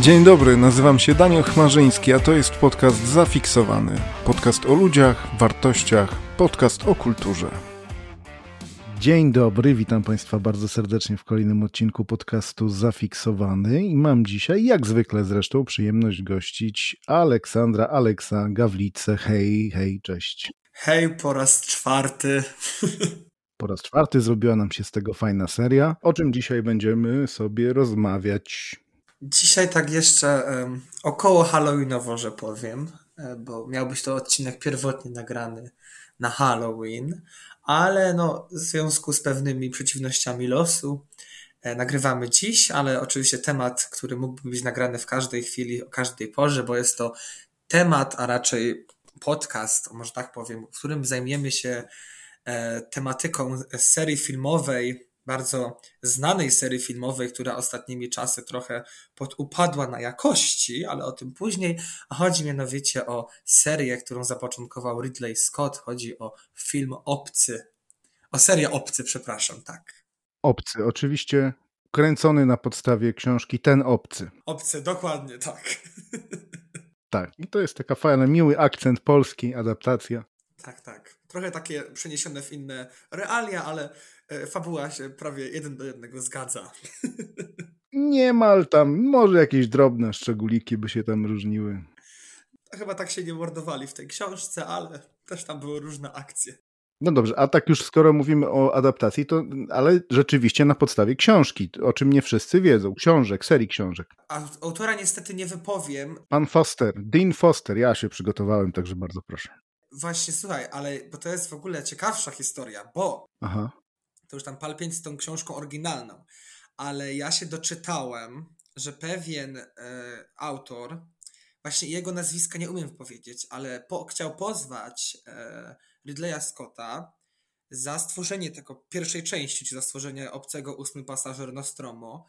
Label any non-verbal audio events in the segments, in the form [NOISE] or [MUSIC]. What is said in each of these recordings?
Dzień dobry, nazywam się Daniel Chmarzyński, a to jest podcast Zafiksowany. Podcast o ludziach, wartościach, podcast o kulturze. Dzień dobry, witam Państwa bardzo serdecznie w kolejnym odcinku podcastu Zafiksowany i mam dzisiaj, jak zwykle zresztą, przyjemność gościć Aleksandra Aleksa Gawlicę. Hej, hej, cześć. Hej, po raz czwarty. Po raz czwarty zrobiła nam się z tego fajna seria, o czym dzisiaj będziemy sobie rozmawiać. Dzisiaj tak jeszcze um, około Halloweenowo, że powiem, e, bo miał być to odcinek pierwotnie nagrany na Halloween, ale no, w związku z pewnymi przeciwnościami losu e, nagrywamy dziś, ale oczywiście temat, który mógłby być nagrany w każdej chwili, o każdej porze, bo jest to temat, a raczej podcast, może tak powiem, w którym zajmiemy się e, tematyką serii filmowej bardzo znanej serii filmowej, która ostatnimi czasy trochę podupadła na jakości, ale o tym później. A chodzi mianowicie o serię, którą zapoczątkował Ridley Scott. Chodzi o film Obcy. O serię Obcy, przepraszam, tak. Obcy, oczywiście kręcony na podstawie książki Ten Obcy. Obcy, dokładnie, tak. [LAUGHS] Tak, i to jest taka fajna, miły akcent polski, adaptacja. Tak, tak. Trochę takie przeniesione w inne realia, ale fabuła się prawie jeden do jednego zgadza. Niemal tam, może jakieś drobne szczególiki by się tam różniły. Chyba tak się nie mordowali w tej książce, ale też tam były różne akcje. No dobrze, a tak już skoro mówimy o adaptacji, to ale rzeczywiście na podstawie książki, o czym nie wszyscy wiedzą. Książek, serii książek. A autora niestety nie wypowiem. Pan Foster, Dean Foster, ja się przygotowałem, także bardzo proszę. Właśnie, słuchaj, ale bo to jest w ogóle ciekawsza historia, bo Aha to już tam pal 5 z tą książką oryginalną, ale ja się doczytałem, że pewien e, autor, właśnie jego nazwiska nie umiem powiedzieć, ale po, chciał pozwać e, Ridleya Scotta za stworzenie tego pierwszej części, czy za stworzenie obcego ósmy pasażer Nostromo,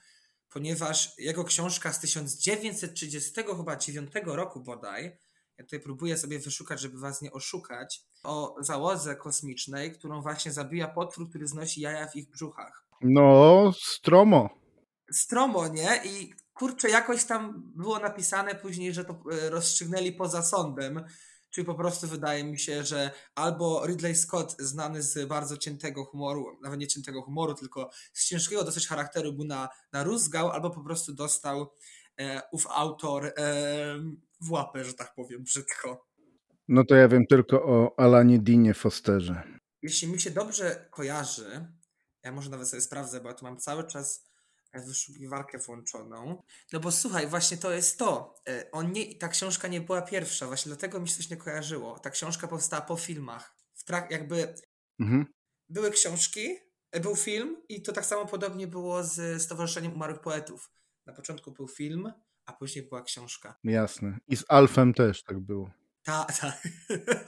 ponieważ jego książka z 1939 roku bodaj, ja tutaj próbuję sobie wyszukać, żeby was nie oszukać, o załodze kosmicznej, którą właśnie zabija potwór, który znosi jaja w ich brzuchach. No, stromo. Stromo, nie? I kurczę, jakoś tam było napisane później, że to e, rozstrzygnęli poza sądem. Czyli po prostu wydaje mi się, że albo Ridley Scott, znany z bardzo ciętego humoru, nawet nie ciętego humoru, tylko z ciężkiego dosyć charakteru, był na, na rózgał, albo po prostu dostał e, ów autor e, w łapę, że tak powiem, brzydko. No to ja wiem tylko o Alanie Dinie Fosterze. Jeśli mi się dobrze kojarzy, ja może nawet sobie sprawdzę, bo ja tu mam cały czas wyszukiwarkę włączoną. No bo słuchaj, właśnie to jest to. E, on nie, ta książka nie była pierwsza, właśnie dlatego mi się coś nie kojarzyło. Ta książka powstała po filmach. W trak, jakby mhm. były książki, e, był film i to tak samo podobnie było z Stowarzyszeniem Umarłych Poetów. Na początku był film, a później była książka. Jasne. I z Alfem też tak było. Tak, tak.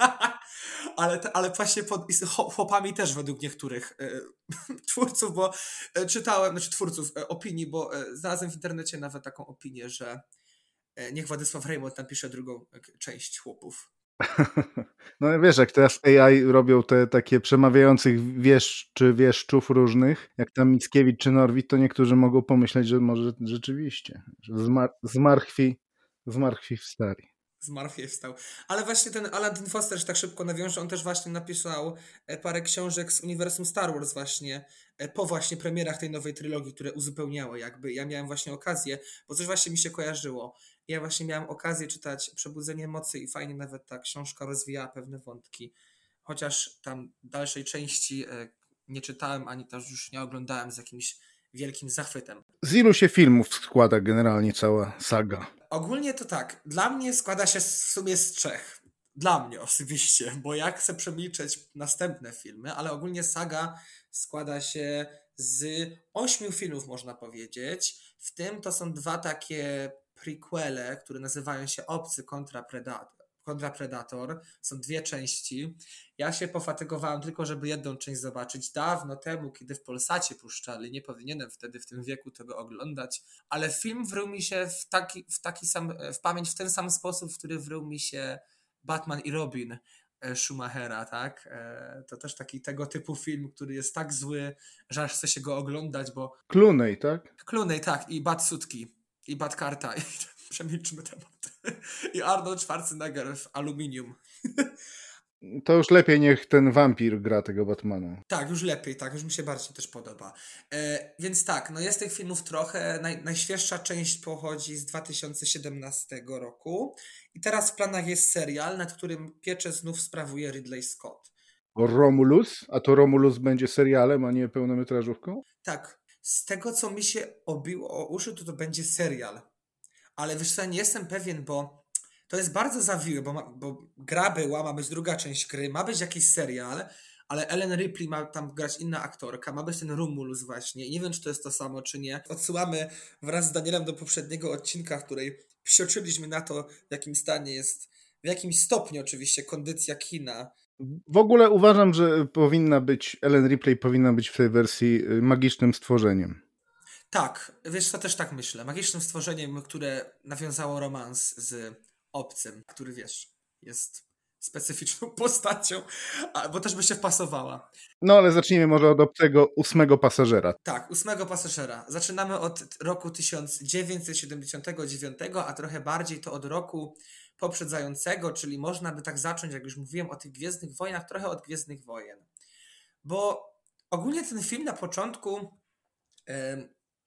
[LAUGHS] ale, ale właśnie pod, z chłopami też według niektórych e, [LAUGHS] twórców, bo e, czytałem, znaczy twórców e, opinii, bo e, znalazłem w internecie nawet taką opinię, że niech Władysław Raymond napisze drugą część chłopów. No wiesz, jak teraz AI robią te takie przemawiających wiesz czy wieszczów różnych, jak tam Mickiewicz czy Norwid, to niektórzy mogą pomyśleć, że może rzeczywiście, że zmar zmartwi, zmartwi w stary zmartwychwstał. Ale właśnie ten Alan Dean Foster, że tak szybko nawiąże, on też właśnie napisał e, parę książek z uniwersum Star Wars właśnie, e, po właśnie premierach tej nowej trylogii, które uzupełniały jakby. Ja miałem właśnie okazję, bo coś właśnie mi się kojarzyło. Ja właśnie miałem okazję czytać Przebudzenie Mocy i fajnie nawet ta książka rozwijała pewne wątki. Chociaż tam dalszej części e, nie czytałem, ani też już nie oglądałem z jakimś wielkim zachwytem. Z ilu się filmów składa generalnie cała saga? Ogólnie to tak. Dla mnie składa się w sumie z trzech. Dla mnie oczywiście, bo ja chcę przemilczeć następne filmy, ale ogólnie saga składa się z ośmiu filmów, można powiedzieć. W tym to są dwa takie prequele, które nazywają się Obcy kontra Predator kontra Predator. Są dwie części. Ja się pofatygowałem tylko, żeby jedną część zobaczyć dawno temu, kiedy w Polsacie puszczali. Nie powinienem wtedy w tym wieku tego oglądać, ale film wrył mi się w taki, w taki sam, w pamięć w ten sam sposób, w który wrył mi się Batman i Robin e, Schumachera, tak? E, to też taki tego typu film, który jest tak zły, że aż chce się go oglądać, bo... Clooney, tak? Clooney, tak. I Bat Sutki. I Bat Karta. [LAUGHS] Przemilczmy temat. I Arnold Schwarzenegger w aluminium. To już lepiej niech ten wampir gra tego Batmana. Tak, już lepiej, tak, już mi się bardziej też podoba. E, więc tak, no jest tych filmów trochę. Naj, najświeższa część pochodzi z 2017 roku. I teraz w planach jest serial, nad którym pieczę znów sprawuje Ridley Scott. Romulus? A to Romulus będzie serialem, a nie pełnometrażówką? Tak. Z tego, co mi się obiło o uszy, to to będzie serial. Ale wiesz co, nie jestem pewien, bo to jest bardzo zawiłe, bo, ma, bo gra była, ma być druga część gry, ma być jakiś serial, ale Ellen Ripley ma tam grać inna aktorka, ma być ten Rumulus właśnie nie wiem, czy to jest to samo, czy nie. Odsyłamy wraz z Danielem do poprzedniego odcinka, w której psioczyliśmy na to, w jakim stanie jest, w jakim stopniu oczywiście kondycja kina. W ogóle uważam, że powinna być, Ellen Ripley powinna być w tej wersji y, magicznym stworzeniem. Tak, wiesz co, też tak myślę. Magicznym stworzeniem, które nawiązało romans z obcym, który wiesz, jest specyficzną [LAUGHS] postacią, bo też by się wpasowała. No ale zacznijmy może od obcego ósmego pasażera. Tak, ósmego pasażera. Zaczynamy od roku 1979, a trochę bardziej to od roku poprzedzającego, czyli można by tak zacząć, jak już mówiłem o tych Gwiezdnych Wojnach, trochę od Gwiezdnych Wojen. Bo ogólnie ten film na początku,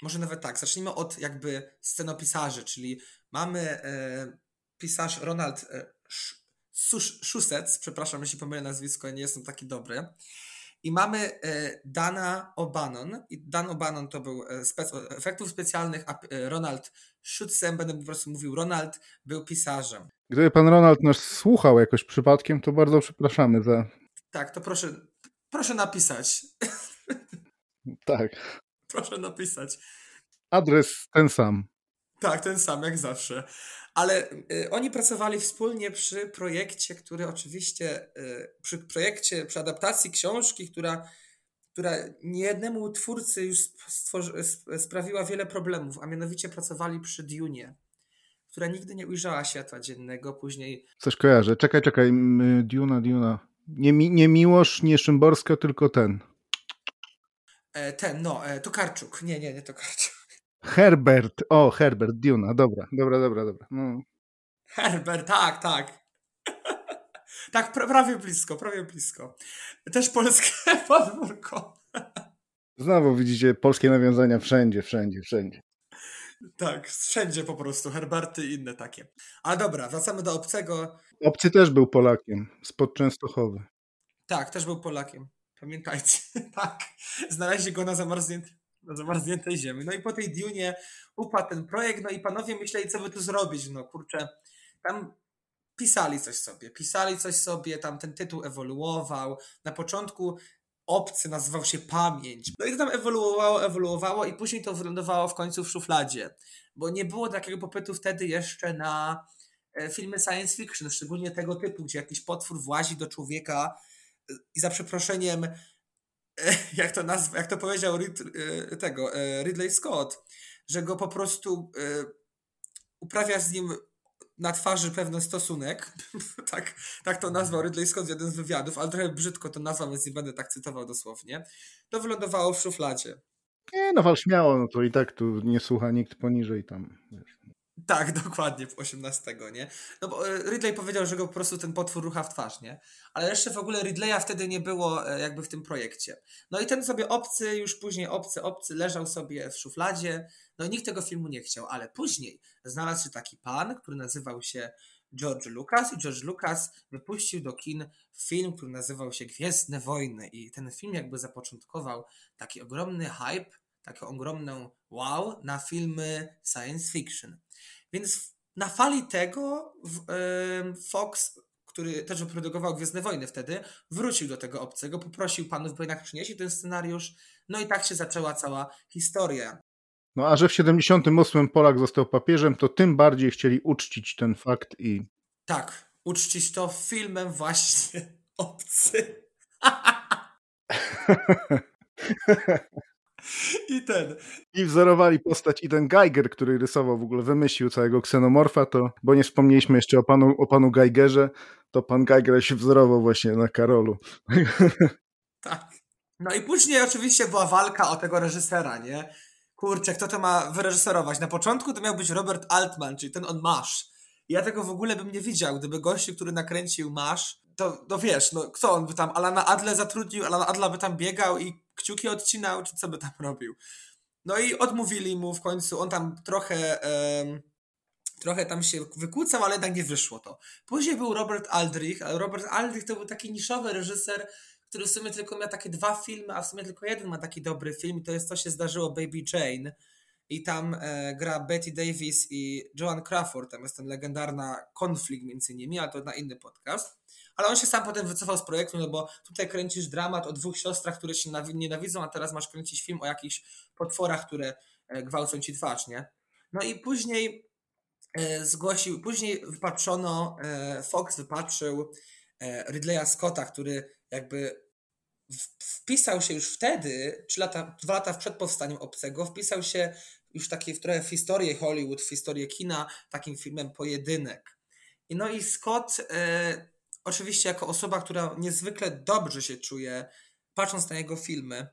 może nawet tak, zacznijmy od jakby scenopisarzy, czyli mamy yy, pisarz Ronald e, Szusec, przepraszam, jeśli pomylę nazwisko, nie jestem taki dobry. I mamy e, Dana O'Bannon. I Dan O'Bannon to był e, spec efektów specjalnych, a Ronald Schutzem, będę po prostu mówił, Ronald był pisarzem. Gdyby pan Ronald nas słuchał jakoś przypadkiem, to bardzo przepraszamy za... Tak, to proszę, proszę napisać. Tak. [LAUGHS] Proszę napisać. Adres ten sam. Tak, ten sam, jak zawsze. Ale y, oni pracowali wspólnie przy projekcie, który oczywiście, y, przy projekcie, przy adaptacji książki, która, która niejednemu twórcy już stworzy, sprawiła wiele problemów, a mianowicie pracowali przy Dune, która nigdy nie ujrzała światła dziennego, później... Coś kojarzę. Czekaj, czekaj. Duna, Duna. Nie, nie Miłosz, nie Szymborska, tylko ten. E, ten, no, e, Tokarczuk. Nie, nie, nie Tokarczuk. Herbert, o Herbert, Duna, dobra, dobra, dobra, dobra. No. Herbert, tak, tak. [LAUGHS] tak, prawie blisko, prawie blisko. Też polskie [LAUGHS] podwórko. Znowu widzicie polskie nawiązania wszędzie, wszędzie, wszędzie. Tak, wszędzie po prostu, Herberty i inne takie. Ale dobra, wracamy do obcego. Obcy też był Polakiem, spod Częstochowy. Tak, też był Polakiem. Pamiętajcie, [LAUGHS] tak. Znaleźli go na zamarzniętym na zamarzniętej ziemi. No i po tej Dunie upadł ten projekt, no i panowie myśleli, co by tu zrobić. No kurczę, tam pisali coś sobie, pisali coś sobie, tam ten tytuł ewoluował. Na początku obcy nazywał się Pamięć. No i to tam ewoluowało, ewoluowało i później to wylądowało w końcu w szufladzie, bo nie było takiego popytu wtedy jeszcze na e, filmy science fiction, szczególnie tego typu, gdzie jakiś potwór włazi do człowieka e, i za przeproszeniem [LAUGHS] jak to nazwa, jak to powiedział Rid, e, tego, e, Ridley Scott, że go po prostu e, uprawia z nim na twarzy pewien stosunek. [LAUGHS] tak, tak to nazwał Ridley Scott w jeden z wywiadów, ale trochę brzydko to nazwał, więc nie będę tak cytował dosłownie. To wylądowało w szufladzie. Nie, no wal śmiało, no to i tak tu nie słucha nikt poniżej tam. Wiesz. Tak, [LAUGHS] dokładnie, w 18, nie? No bo e, Ridley powiedział, że go po prostu ten potwór rucha w twarz, nie? Ale jeszcze w ogóle Ridleya wtedy nie było e, jakby w tym projekcie. No i ten sobie obcy, już później obcy, obcy leżał sobie w szufladzie, no i nikt tego filmu nie chciał, ale później znalazł się taki pan, który nazywał się George Lucas i George Lucas wypuścił do kin film, który nazywał się Gwiezdne Wojny i ten film jakby zapoczątkował taki ogromny hype, taką ogromną wow na filmy science fiction. Więc na fali tego Fox, który też wyprodukował Gwiezdne Wojny wtedy, wrócił do tego obcego, poprosił panów, by jednak przynieśli ten scenariusz. No i tak się zaczęła cała historia. No a że w 78 Polak został papieżem, to tym bardziej chcieli uczcić ten fakt i... Tak, uczcić to filmem właśnie obcy. [LAUGHS] [LAUGHS] I ten. I wzorowali postać i ten Geiger, który rysował, w ogóle wymyślił całego ksenomorfa, to, bo nie wspomnieliśmy jeszcze o panu, o panu Geigerze, to pan Geiger się wzorował właśnie na Karolu. [LAUGHS] Tak. No i później oczywiście była walka o tego reżysera, nie? kurczę, kto to ma wyreżyserować? Na początku to miał być Robert Altman, czyli ten on Masz. Ja tego w ogóle bym nie widział, gdyby gościu, który nakręcił Masz, to, to wiesz, no co on by tam Alana Adle zatrudnił, Alana Adla by tam biegał i kciuki odcinał, czy co by tam robił. No i odmówili mu w końcu, on tam trochę... Um, trochę tam się wykłócał, ale jednak nie wyszło to. Później był Robert Aldrich, a Robert Aldrich to był taki niszowy reżyser, który w sumie tylko miał takie dwa filmy, a w sumie tylko jeden ma taki dobry film i to jest Co się zdarzyło Baby Jane. I tam e, gra Betty Davis i Joan Crawford, tam jest ten legendarna konflikt między nimi, ale to na inny podcast. Ale on się sam potem wycofał z projektu, no bo tutaj kręcisz dramat o dwóch siostrach, które się nienawidzą, a teraz masz kręcić film o jakichś potworach, które e, gwałcą ci twarz, nie? No i później e, zgłosił, później wypatrzono, e, Fox wypatrzył Ridleya Scotta, który jakby wpisał się już wtedy, trzy lata, dwa lata przed powstaniem Obcego, wpisał się już taki trochę w historię Hollywood, w historię kina, takim filmem Pojedynek. I no i Scott, oczywiście jako osoba, która niezwykle dobrze się czuje, patrząc na jego filmy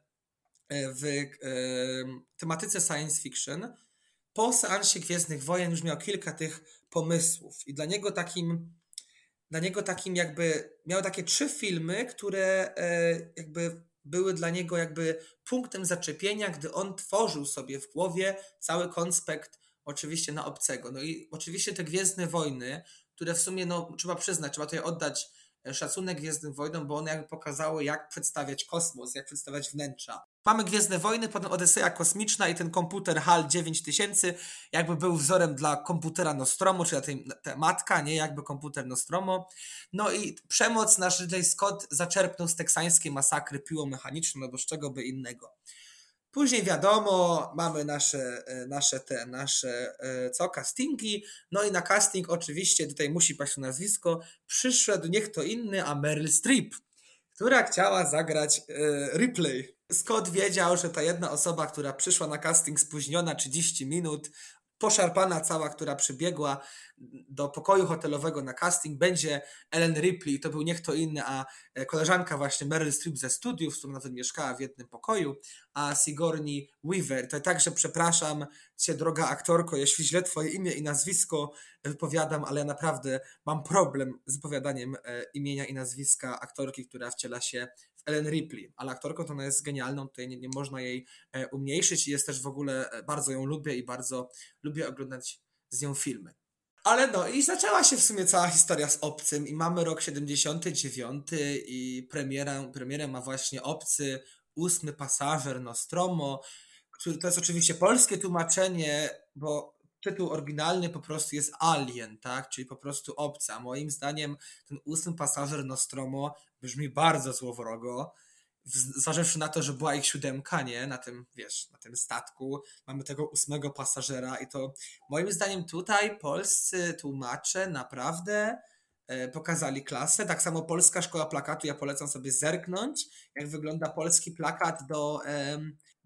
e, w e, tematyce science fiction, po seansie Gwiezdnych Wojen już miał kilka tych pomysłów i dla niego takim dla niego takim jakby, miał takie trzy filmy, które e, jakby były dla niego jakby punktem zaczepienia, gdy on tworzył sobie w głowie cały konspekt oczywiście na obcego. No i oczywiście te Gwiezdne Wojny, które w sumie, no trzeba przyznać, trzeba tutaj oddać e, szacunek Gwiezdnym Wojnom, bo one jakby pokazały, jak przedstawiać kosmos, jak przedstawiać wnętrza. Mamy Gwiezdne Wojny, potem Odyseja Kosmiczna i ten komputer HAL 9000 jakby był wzorem dla komputera Nostromo, czyli tej, ta matka, nie jakby komputer Nostromo. No i przemoc nasz Ridley Scott zaczerpnął z teksańskiej masakry piłą mechaniczną, no bo z czego by innego. Później wiadomo, mamy nasze, e, nasze te, nasze e, co, castingi, no i na casting oczywiście, tutaj musi paść nazwisko, przyszedł niech to inny, a Meryl Streep, która chciała zagrać e, Ripley. Scott wiedział, że ta jedna osoba, która przyszła na casting spóźniona 30 minut, poszarpana cała, która przybiegła do pokoju hotelowego na casting, będzie Ellen Ripley, to był nie kto inny, a e, koleżanka właśnie Meryl Streep ze studiów, z którą nawet mieszkała w jednym pokoju, a Sigourney Weaver. To także przepraszam cię, droga aktorko, jeśli źle twoje imię i nazwisko wypowiadam, ale ja naprawdę mam problem z wypowiadaniem e, imienia i nazwiska aktorki, która wciela się Ellen Ripley, ale aktorką to ona jest genialną, tutaj nie, nie można jej e, umniejszyć i jest też w ogóle, e, bardzo ją lubię i bardzo lubię oglądać z nią filmy. Ale no i zaczęła się w sumie cała historia z Obcym i mamy rok 79 i premierę, premierę ma właśnie Obcy, ósmy pasażer Nostromo, który to jest oczywiście polskie tłumaczenie, bo tytuł oryginalny po prostu jest Alien, tak? Czyli po prostu obca. Moim zdaniem ten ósmy pasażer Nostromo brzmi bardzo złowrogo, zważywszy na to, że była ich siódemka, nie? Na tym, wiesz, na tym statku. Mamy tego ósmego pasażera i to moim zdaniem tutaj polscy tłumacze naprawdę e, pokazali klasę. Tak samo Polska Szkoła Plakatu, ja polecam sobie zerknąć, jak wygląda polski plakat do,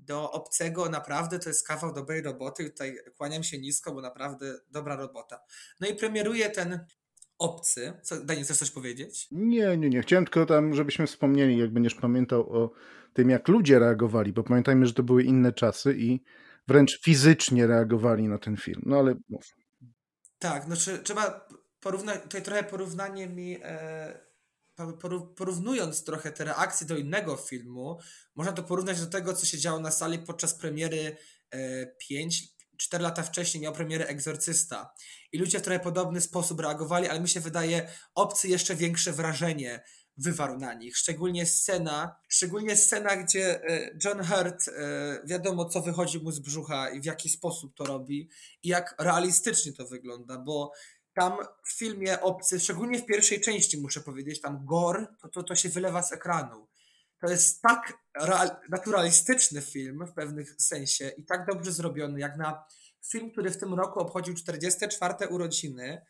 do obcego. Naprawdę to jest kawał dobrej roboty. Tutaj kłaniam się nisko, bo naprawdę dobra robota. No i premieruje ten obcy. Co, Daniel, chcesz coś powiedzieć? Nie, nie, nie. Chciałem tylko tam, żebyśmy wspomnieli, jak będziesz pamiętał o tym, jak ludzie reagowali, bo pamiętajmy, że to były inne czasy i wręcz fizycznie reagowali na ten film. No ale mów. Tak, znaczy trzeba porównać, tutaj trochę porównanie mi, e, porównując trochę te reakcje do innego filmu, można to porównać do tego, co się działo na sali podczas premiery e, 5 4 lata wcześniej miał premierę Egzorcysta i ludzie w trochę podobny sposób reagowali, ale mi się wydaje, obcy jeszcze większe wrażenie wywarł na nich. Szczególnie scena, szczególnie scena, gdzie e, John Hurt e, wiadomo, co wychodzi mu z brzucha i w jaki sposób to robi i jak realistycznie to wygląda, bo tam w filmie Obcy, szczególnie w pierwszej części muszę powiedzieć, tam gore, to, to, to się wylewa z ekranu. To jest tak naturalistyczny film w pewnym sensie i tak dobrze zrobiony, jak na film, który w tym roku obchodził 44 urodziny,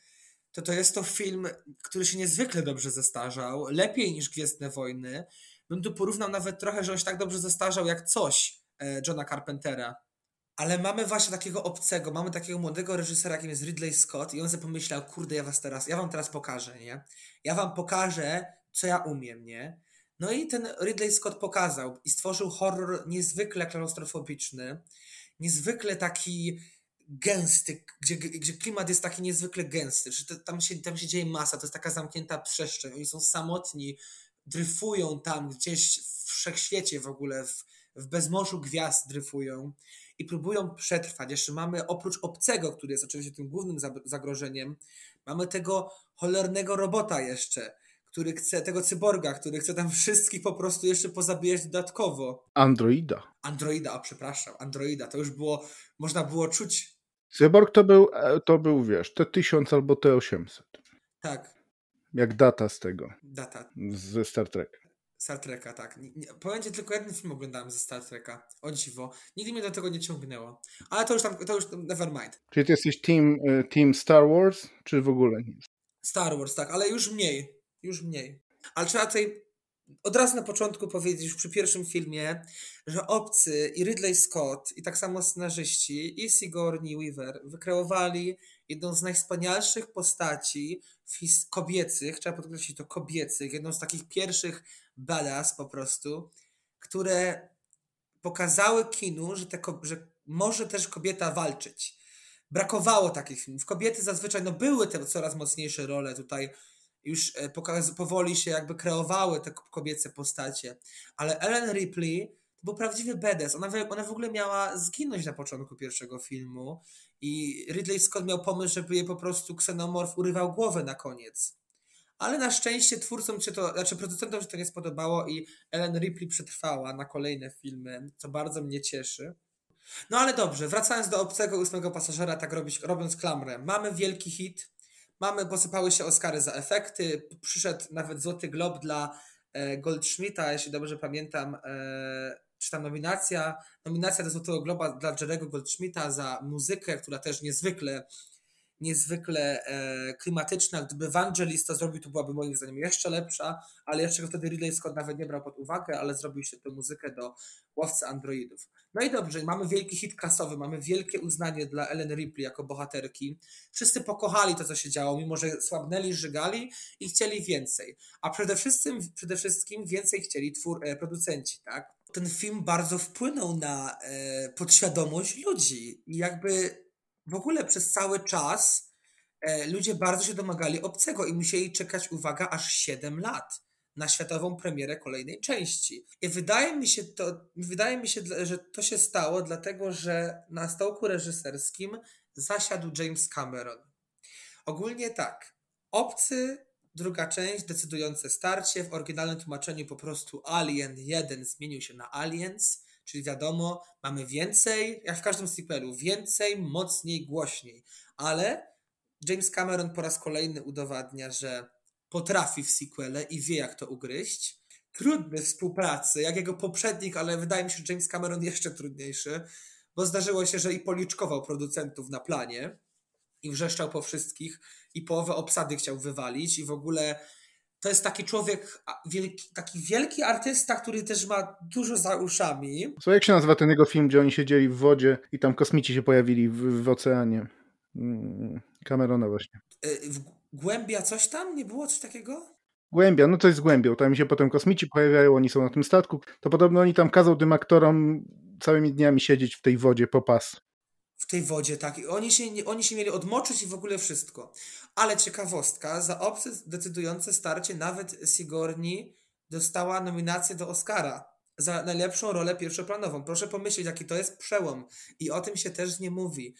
to to jest to film, który się niezwykle dobrze zestarzał, lepiej niż Gwiezdne Wojny. Bym tu porównał nawet trochę, że on się tak dobrze zestarzał jak coś e, Johna Carpentera. Ale mamy właśnie takiego obcego, mamy takiego młodego reżysera, jakim jest Ridley Scott i on sobie pomyślał, kurde, ja was teraz, ja wam teraz pokażę, nie? Ja wam pokażę, co ja umiem, nie? No i ten Ridley Scott pokazał i stworzył horror niezwykle klaustrofobiczny. niezwykle taki gęsty, gdzie, gdzie klimat jest taki niezwykle gęsty, że to, tam, się, tam się dzieje masa, to jest taka zamknięta przestrzeń, oni są samotni, dryfują tam gdzieś w wszechświecie w ogóle, w, w bezmorzu gwiazd dryfują i próbują przetrwać. Jeszcze mamy oprócz obcego, który jest oczywiście tym głównym zagrożeniem, mamy tego cholernego robota jeszcze, który chce, tego cyborga, który chce tam wszystkich po prostu jeszcze pozabijać dodatkowo. Androida. Androida, a przepraszam, Androida. To już było, można było czuć. Cyborg to był, e, to był wiesz, T1000 albo T800. Tak. Jak data z tego. Data. Ze Star Trek. Star Treka, tak. Nie, nie, powiem ci, tylko jeden film oglądałem ze Star Treka. O dziwo. Nigdy mnie do tego nie ciągnęło. Ale to już tam, to już never mind. Czyli ty jesteś team, e, team Star Wars, czy w ogóle nie? Star Wars, tak, ale już mniej. Już mniej. Ale trzeba tutaj od razu na początku powiedzieć, już przy pierwszym filmie, że obcy i Ridley Scott, i tak samo scenarzyści, i Sigourney Weaver wykreowali jedną z najwspanialszych postaci kobiecych, trzeba podkreślić to kobiecych, jedną z takich pierwszych badass po prostu, które pokazały kinu, że, te, że może też kobieta walczyć. Brakowało takich filmów. Kobiety zazwyczaj no, były te coraz mocniejsze role tutaj już e, powoli się jakby kreowały te kobiece postacie. Ale Ellen Ripley to był prawdziwy bedes. Ona, ona w ogóle miała zginąć na początku pierwszego filmu i Ridley Scott miał pomysł, żeby jej po prostu ksenomorf urywał głowę na koniec. Ale na szczęście twórcom się to, znaczy producentom się to nie spodobało i Ellen Ripley przetrwała na kolejne filmy, co bardzo mnie cieszy. No ale dobrze, wracając do obcego ósmego pasażera, tak robić, robiąc klamrę. Mamy wielki hit, Mamy, posypały się Oscary za efekty. Przyszedł nawet Złoty Glob dla e, Goldschmidta, jeśli dobrze pamiętam, e, czy tam nominacja. Nominacja do Złotego Globa dla Jerego Goldschmidta za muzykę, która też niezwykle niezwykle e, klimatyczna. Gdyby Vangelis to zrobił, to byłaby moim zdaniem jeszcze lepsza, ale jeszcze wtedy Ridley Scott nawet nie brał pod uwagę, ale zrobił się tę muzykę do Łowcy Androidów. No i dobrze, mamy wielki hit kasowy, mamy wielkie uznanie dla Ellen Ripley jako bohaterki. Wszyscy pokochali to, co się działo, mimo że słabnęli, żygali i chcieli więcej. A przede wszystkim, przede wszystkim więcej chcieli twór, e, producenci, tak? Ten film bardzo wpłynął na e, podświadomość ludzi i jakby w ogóle przez cały czas e, ludzie bardzo się domagali obcego i musieli czekać, uwaga, aż 7 lat na światową premierę kolejnej części. I wydaje mi się, to, wydaje mi się, że to się stało dlatego, że na stołku reżyserskim zasiadł James Cameron. Ogólnie tak. Obcy, druga część, decydujące starcie. W oryginalnym tłumaczeniu po prostu Alien 1 zmienił się na Aliens, czyli wiadomo, mamy więcej, jak w każdym sequelu, więcej, mocniej, głośniej. Ale James Cameron po raz kolejny udowadnia, że potrafi w sequele i wie, jak to ugryźć. Trudny współpracy, jak jego poprzednik, ale wydaje mi się, że James Cameron jeszcze trudniejszy, bo zdarzyło się, że i policzkował producentów na planie i wrzeszczał po wszystkich i połowę obsady chciał wywalić i w ogóle to jest taki człowiek, wielki, taki wielki artysta, który też ma dużo za uszami. Co, jak się nazywa ten jego film, gdzie oni siedzieli w wodzie i tam kosmici się pojawili w, w oceanie? Mm, Camerona właśnie. E, w Głębia coś tam? Nie było coś takiego? Głębia, no coś z głębią. Tam się potem kosmici pojawiają, oni są na tym statku. To podobno oni tam kazał tym aktorom całymi dniami siedzieć w tej wodzie po pas. W tej wodzie, tak. I oni się, oni się mieli odmoczyć i w ogóle wszystko. Ale ciekawostka, za obce decydujące starcie nawet Sigourney dostała nominację do Oscara za najlepszą rolę pierwszoplanową. Proszę pomyśleć, jaki to jest przełom. I o tym się też nie mówi.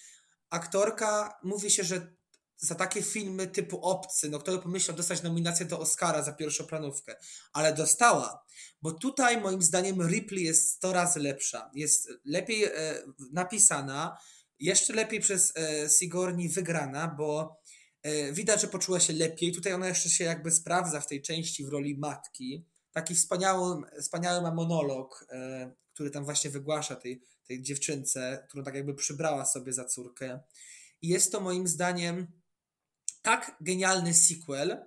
Aktorka, mówi się, że za takie filmy typu Obcy, no kto by pomyślał dostać nominację do Oscara za pierwszoplanówkę, ale dostała, bo tutaj moim zdaniem Ripley jest 100 razy lepsza, jest lepiej e, napisana, jeszcze lepiej przez e, Sigourney wygrana, bo e, widać, że poczuła się lepiej, tutaj ona jeszcze się jakby sprawdza w tej części w roli matki, taki wspaniały, wspaniały ma monolog, e, który tam właśnie wygłasza tej, tej dziewczynce, którą tak jakby przybrała sobie za córkę. I jest to moim zdaniem tak genialny sequel,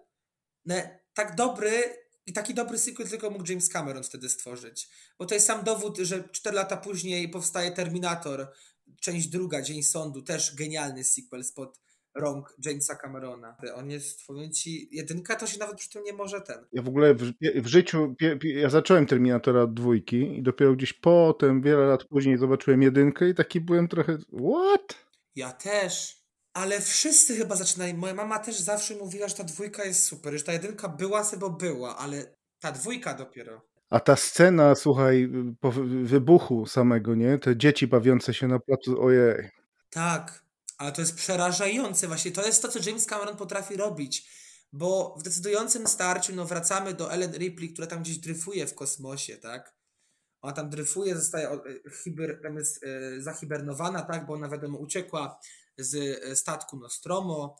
tak dobry i taki dobry sequel tylko mógł James Cameron wtedy stworzyć. Bo to jest sam dowód, że 4 lata później powstaje Terminator, część druga, Dzień Sądu, też genialny sequel spod rąk Jamesa Camerona. On jest, powiem ci, jedynka to się nawet przy tym nie może ten. Ja w ogóle w, w życiu, ja zacząłem Terminatora od dwójki i dopiero gdzieś potem, wiele lat później zobaczyłem jedynkę i taki byłem trochę, what? Ja też. Ale wszyscy chyba zaczynają. Moja mama też zawsze mówiła, że ta dwójka jest super, że ta jedynka była sobie, bo była, ale ta dwójka dopiero. A ta scena, słuchaj, po wybuchu samego, nie? Te dzieci bawiące się na placu, ojej. Tak, ale to jest przerażające. Właśnie to jest to, co James Cameron potrafi robić. Bo w decydującym starciu, no wracamy do Ellen Ripley, która tam gdzieś dryfuje w kosmosie, tak? Ona tam dryfuje, zostaje e, hiber, tam jest e, zahibernowana, tak? Bo ona wiadomo uciekła z e, statku Nostromo,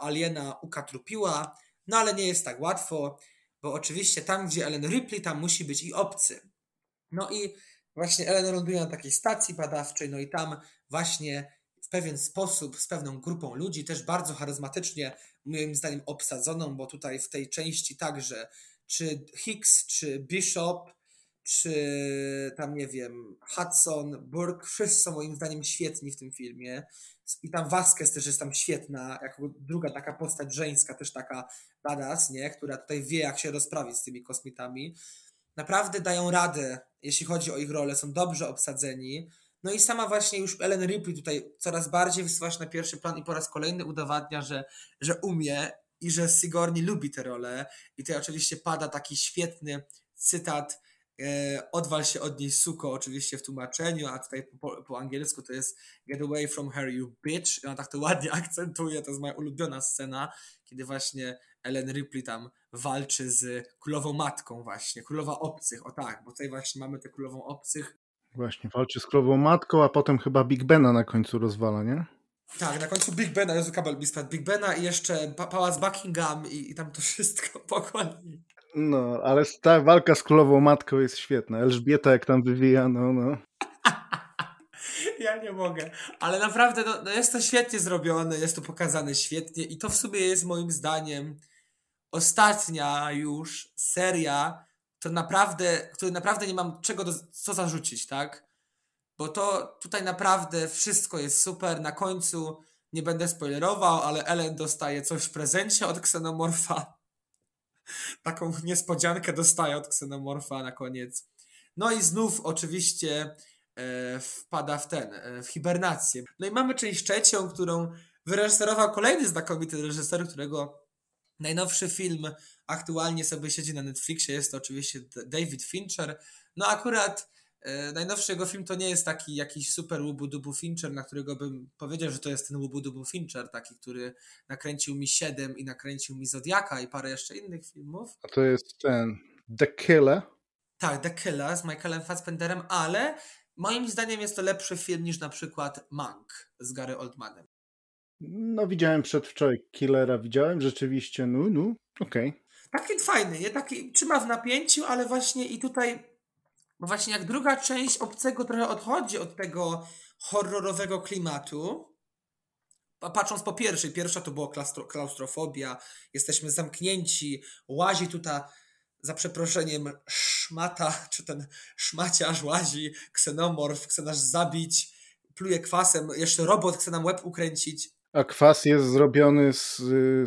aliena ukatrupiła, no ale nie jest tak łatwo, bo oczywiście tam, gdzie Ellen Ripley, tam musi być i obcy. No i właśnie Ellen ląduje na takiej stacji badawczej, no i tam właśnie w pewien sposób, z pewną grupą ludzi, też bardzo charyzmatycznie, moim zdaniem obsadzoną, bo tutaj w tej części także, czy Hicks, czy Bishop, czy tam nie wiem, Hudson, Burke, wszyscy są moim zdaniem świetni w tym filmie. I tam Vasquez też jest tam świetna, jako druga taka postać żeńska, też taka badass, nie? która tutaj wie, jak się rozprawić z tymi kosmitami. Naprawdę dają radę, jeśli chodzi o ich rolę, są dobrze obsadzeni. No i sama właśnie już Ellen Ripley tutaj coraz bardziej wysuwa się na pierwszy plan i po raz kolejny udowadnia, że, że umie i że Sigourney lubi tę rolę. I tutaj oczywiście pada taki świetny cytat odwal się od niej suko, oczywiście w tłumaczeniu, a tutaj po, po, angielsku to jest get away from her you bitch. I ona tak to ładnie [LAUGHS] akcentuje, to jest moja ulubiona scena, kiedy właśnie Ellen Ripley tam walczy z królową matką właśnie, królowa obcych, o tak, bo tutaj właśnie mamy tę królową obcych, Właśnie, walczy z królową matką, a potem chyba Big Bena na końcu rozwala, nie? Tak, na końcu Big Bena, Jezu Kabel Big Bena i jeszcze pa Pałac Buckingham i, i tam to wszystko [LAUGHS] pokłoni. No, ale ta walka z królową matką jest świetna. Elżbieta jak tam wywija, no, no. [LAUGHS] ja nie mogę. Ale naprawdę no, no jest to świetnie zrobione, jest to pokazane świetnie i to w sumie jest moim zdaniem ostatnia już seria, to naprawdę, który naprawdę nie mam czego do, co zarzucić, tak? Bo to tutaj naprawdę wszystko jest super. Na końcu nie będę spoilerował, ale Ellen dostaje coś w prezencie od ksenomorfa. Taką niespodziankę dostaje od ksenomorfa na koniec. No i znów oczywiście e, wpada w ten, e, w hibernację. No i mamy część trzecią, którą wyreżyserował kolejny znakomity reżyser, którego najnowszy film aktualnie sobie siedzi na Netflixie, jest to oczywiście David Fincher. No akurat najnowszy jego film to nie jest taki jakiś super łubu-dubu Fincher, na którego bym powiedział, że to jest ten łubu-dubu Fincher, taki, który nakręcił mi 7 i nakręcił mi Zodiaka i parę jeszcze innych filmów. A to jest ten The Killer? Tak, The Killer z Michaelem Fassbenderem, ale moim zdaniem jest to lepszy film niż na przykład Mank z Gary Oldmanem. No widziałem przedwczoraj Killera, widziałem rzeczywiście, no, no, okej. Okay. Taki fajny? Taki trzyma w napięciu, ale właśnie i tutaj, bo właśnie jak druga część Obcego trochę odchodzi od tego horrorowego klimatu, patrząc po pierwszej, pierwsza to była klaustrofobia, jesteśmy zamknięci, łazi tutaj za przeproszeniem szmata, [LAUGHS] czy ten szmaciarz łazi, ksenomorf, chce nas zabić, pluje kwasem, jeszcze robot chce nam łeb ukręcić. A kwas jest zrobiony z,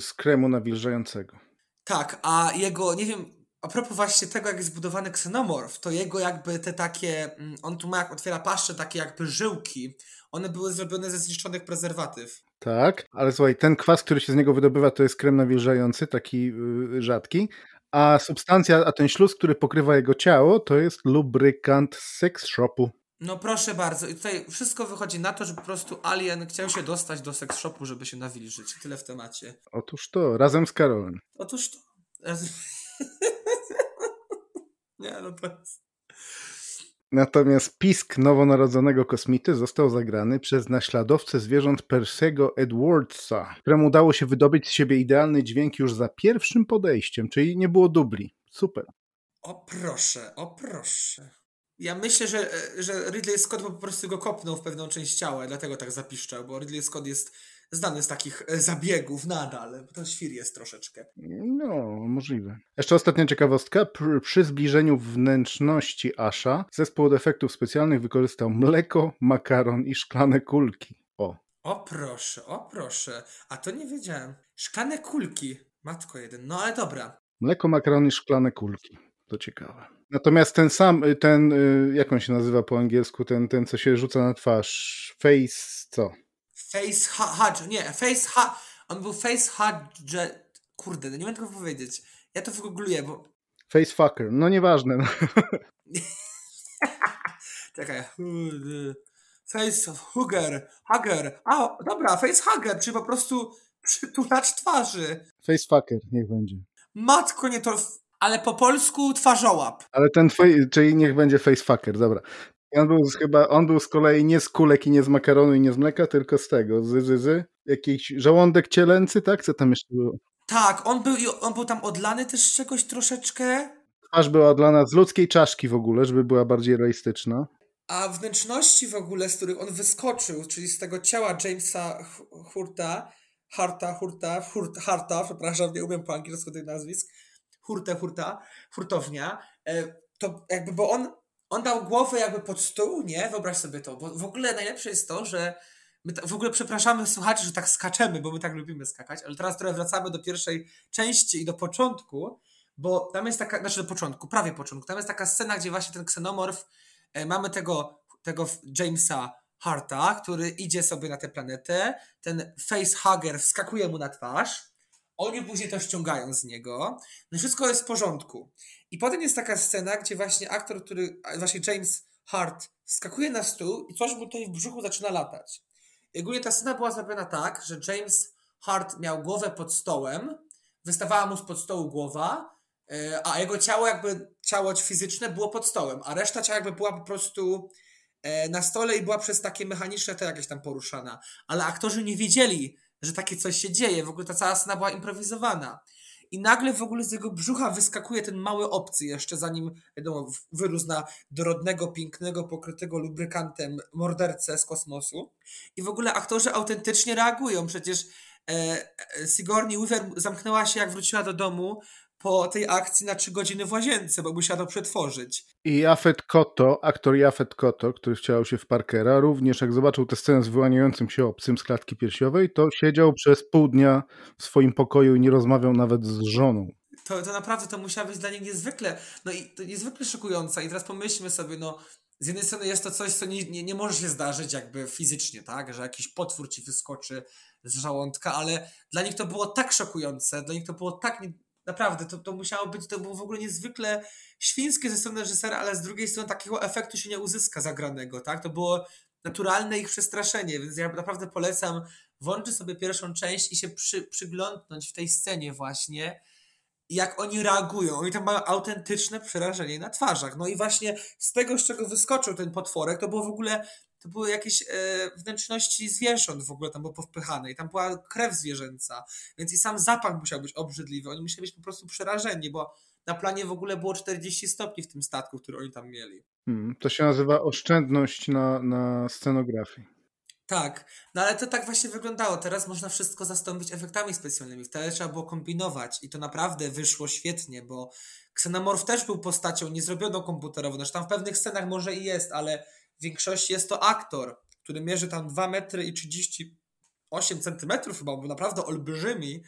z kremu nawilżającego. Tak, a jego, nie wiem, a propos właśnie tego, jak jest zbudowany ksenomorf, to jego jakby te takie, mm, on tu ma jak otwiera paszcze, takie jakby żyłki, one były zrobione ze zniszczonych prezerwatyw. Tak, ale słuchaj, ten kwas, który się z niego wydobywa, to jest krem nawilżający, taki yy, rzadki, a substancja, a ten śluz, który pokrywa jego ciało, to jest lubrykant seks shopu. No proszę bardzo. I tutaj wszystko wychodzi na to, że po prostu Alien chciał się dostać do seks shopu, żeby się nawilżyć. Tyle w temacie. Otóż to, razem z Karolem. Otóż to. [LAUGHS] Nie, no to jest... Natomiast pisk nowonarodzonego kosmity został zagrany przez naśladowcę zwierząt Persego Edwardsa, któremu udało się wydobyć z siebie idealny dźwięk już za pierwszym podejściem, czyli nie było dubli. Super. O proszę, o proszę. Ja myślę, że, że Ridley Scott po prostu go kopnął w pewną część ciała, dlatego tak zapiszczał, bo Ridley Scott jest znany z takich e, zabiegów nadal, bo to świr jest troszeczkę. No, możliwe. Jeszcze ostatnia ciekawostka. Przy zbliżeniu wnętrzności Asha zespół od efektów specjalnych wykorzystał mleko, makaron i szklane kulki. O. O proszę, o proszę. A to nie wiedziałem. Szklane kulki. Matko jeden. No ale dobra. Mleko, makarony, szklane kulki. To ciekawe. Natomiast ten sam, y, ten, y, jak on się nazywa po angielsku, ten, ten co się rzuca na twarz, face co? Face Hudge, nie, Face Hudge, on był Face Hudge, kurde, no nie wiem tego powiedzieć. Ja to wygoogluję, bo... Face fucker, no nieważne. [LAUGHS] Czekaj. Face hugger, hugger. A, dobra, face hugger, czyli po prostu przytulacz twarzy. Face fucker, niech będzie. Matko, nie to ale po polsku twarzołap. Ale ten, czyli niech będzie facefucker, dobra. On był chyba, on był z kolei nie z kulek i nie z makaronu i nie z mleka, tylko z tego, z, z, z jakiś żołądek cielęcy, tak? Co tam jeszcze było? Tak, on był, on był tam odlany też z czegoś troszeczkę. Twarz była odlana z ludzkiej czaszki w ogóle, żeby była bardziej realistyczna. A wnętrzności w ogóle, z których on wyskoczył, czyli z tego ciała Jamesa Hurta, Harta, Hurta, Hurt, Harta, przepraszam, nie umiem po angielsku tych nazwisk, hurtę, hurta, hurtownia, e, to jakby, bo on, on dał głowę jakby pod stół, nie? Wyobraź sobie to, bo w ogóle najlepsze jest to, że my w ogóle przepraszamy słuchaczy, że tak skaczemy, bo my tak lubimy skakać, ale teraz trochę wracamy do pierwszej części i do początku, bo tam jest taka, znaczy do początku, prawie początku, tam jest taka scena, gdzie właśnie ten ksenomorf, e, mamy tego, tego Jamesa Harta, który idzie sobie na tę planetę, ten facehugger wskakuje mu na twarz, oni później to ściągają z niego. No wszystko jest w porządku. I potem jest taka scena, gdzie właśnie aktor, który, właśnie James Hart, skakuje na stół i coś mu tutaj w brzuchu zaczyna latać. I ogólnie ta scena była zrobiona tak, że James Hart miał głowę pod stołem, wystawała mu spod stołu głowa, e, a jego ciało jakby, ciało fizyczne było pod stołem, a reszta ciała jakby była po prostu e, na stole i była przez takie mechaniczne te jakieś tam poruszana. Ale aktorzy nie wiedzieli, że takie coś się dzieje. W ogóle ta cała scena była improwizowana. I nagle w ogóle z jego brzucha wyskakuje ten mały obcy jeszcze, zanim wiadomo, wyrósł na dorodnego, pięknego, pokrytego lubrykantem mordercę z kosmosu. I w ogóle aktorzy autentycznie reagują. Przecież e, e Sigourney Weaver zamknęła się, jak wróciła do domu, po tej akcji na trzy godziny w łazience, bo musiała to przetworzyć. I Jafet Koto, aktor Jafet Koto, który wcielał się w Parkera, również jak zobaczył tę scenę z wyłaniającym się obcym z klatki piersiowej, to siedział przez pół dnia w swoim pokoju i nie rozmawiał nawet z żoną. To, to naprawdę to musiała być dla nich niezwykle, no i to niezwykle szokująca. I teraz pomyślmy sobie, no z jednej strony jest to coś, co nie, nie, nie może się zdarzyć jakby fizycznie, tak, że jakiś potwór ci wyskoczy z żołądka, ale dla nich to było tak szokujące, dla nich to było tak Naprawdę, to, to musiało być, to było w ogóle niezwykle świńskie ze strony reżysera, ale z drugiej strony takiego efektu się nie uzyska zagranego, tak? To było naturalne ich przestraszenie, więc ja naprawdę polecam włączyć sobie pierwszą część i się przy, przyglądnąć w tej scenie właśnie, jak oni reagują. Oni tam mają autentyczne przerażenie na twarzach. No i właśnie z tego, z czego wyskoczył ten potworek, to było w ogóle to były jakieś e, wnętrzności zwierząt w ogóle tam było powpychane i tam była krew zwierzęca, więc i sam zapach musiał być obrzydliwy. Oni musieli być po prostu przerażeni, bo na planie w ogóle było 40 stopni w tym statku, który oni tam mieli. Hmm, to się nazywa oszczędność na, na scenografii. Tak, no ale to tak właśnie wyglądało. Teraz można wszystko zastąpić efektami specjalnymi. Wtedy trzeba było kombinować i to naprawdę wyszło świetnie, bo Xenomorph też był postacią niezrobioną komputerowo. Znaczy tam w pewnych scenach może i jest, ale w większości jest to aktor, który mierzy tam 2 metry i 38 centymetrów chyba, był naprawdę olbrzymi.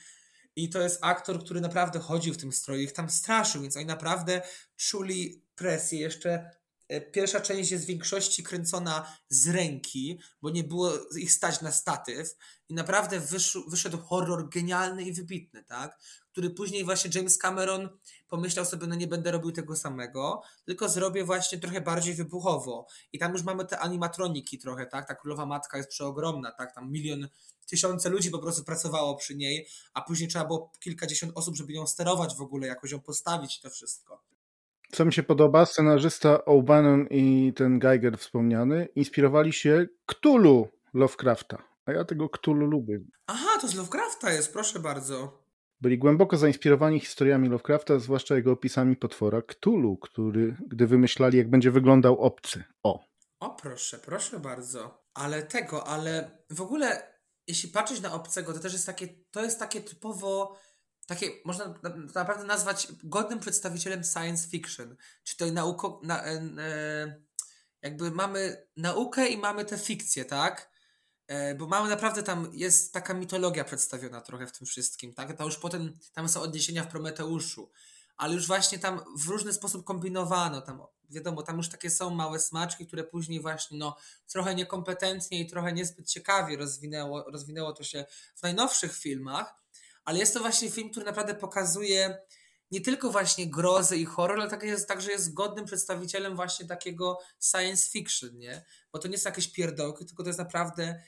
I to jest aktor, który naprawdę chodził w tym stroju, ich tam straszył, więc oni naprawdę czuli presję. Jeszcze e, pierwsza część jest w większości kręcona z ręki, bo nie było ich stać na statyw. I naprawdę wyszł, wyszedł horror genialny i wybitny, tak? Który później właśnie James Cameron pomyślał sobie, no nie będę robił tego samego, tylko zrobię właśnie trochę bardziej wybuchowo. I tam już mamy te animatroniki trochę, tak? Ta królowa matka jest przeogromna, tak? Tam milion, tysiące ludzi po prostu pracowało przy niej, a później trzeba było kilkadziesiąt osób, żeby ją sterować w ogóle, jakoś ją postawić to wszystko. Co mi się podoba, scenarzysta O'Bannon i ten Geiger wspomniany inspirowali się Cthulhu Lovecrafta. A ja tego Cthulhu lubię. Aha, to z Lovecrafta jest, proszę bardzo. Byli głęboko zainspirowani historiami Lovecrafta, zwłaszcza jego opisami potwora Cthulhu, który, gdy wymyślali, jak będzie wyglądał obcy. O. O, proszę, proszę bardzo. Ale tego, ale w ogóle, jeśli patrzeć na obcego, to też jest takie, to jest takie typowo, takie, można naprawdę nazwać godnym przedstawicielem science fiction. Czy to nauko, na, e, e, jakby mamy naukę i mamy tę fikcję, tak? E, bo mamy naprawdę tam, jest taka mitologia przedstawiona trochę w tym wszystkim, tak? To już potem, tam są odniesienia w Prometeuszu, ale już właśnie tam w różny sposób kombinowano, tam wiadomo, tam już takie są małe smaczki, które później właśnie, no, trochę niekompetentnie i trochę niezbyt ciekawie rozwinęło, rozwinęło to się w najnowszych filmach, ale jest to właśnie film, który naprawdę pokazuje nie tylko właśnie grozę i horror, ale także jest, także jest godnym przedstawicielem właśnie takiego science fiction, nie? Bo to nie są jakieś pierdołki, tylko to jest naprawdę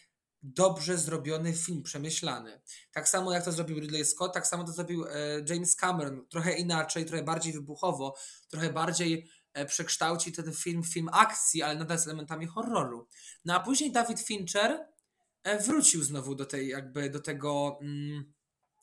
dobrze zrobiony film, przemyślany. Tak samo jak to zrobił Ridley Scott, tak samo to zrobił e, James Cameron. Trochę inaczej, trochę bardziej wybuchowo, trochę bardziej e, przekształci ten film w film akcji, ale nadal z elementami horroru. No a później David Fincher e, wrócił znowu do tej jakby do tego mm,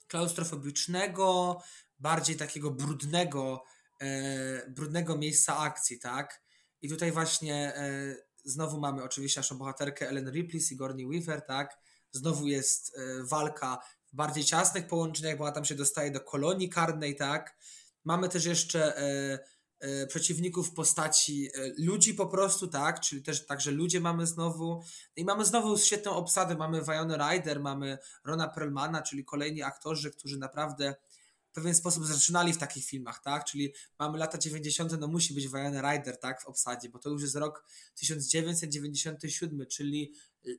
klaustrofobicznego, bardziej takiego brudnego, e, brudnego miejsca akcji, tak? I tutaj właśnie e, znowu mamy oczywiście naszą bohaterkę Ellen Ripley, Sigourney Weaver, tak? Znowu jest e, walka w bardziej ciasnych połączeniach, bo ona tam się dostaje do kolonii karnej, tak? Mamy też jeszcze e, e, przeciwników w postaci ludzi po prostu, tak? Czyli też także ludzie mamy znowu. I mamy znowu świetną obsadę. Mamy Viola Ryder, mamy Rona Perlmana, czyli kolejni aktorzy, którzy naprawdę pewien sposób zaczynali w takich filmach, tak? Czyli mamy lata 90., no musi być Viola Ryder, tak? W obsadzie, bo to już jest rok 1997, czyli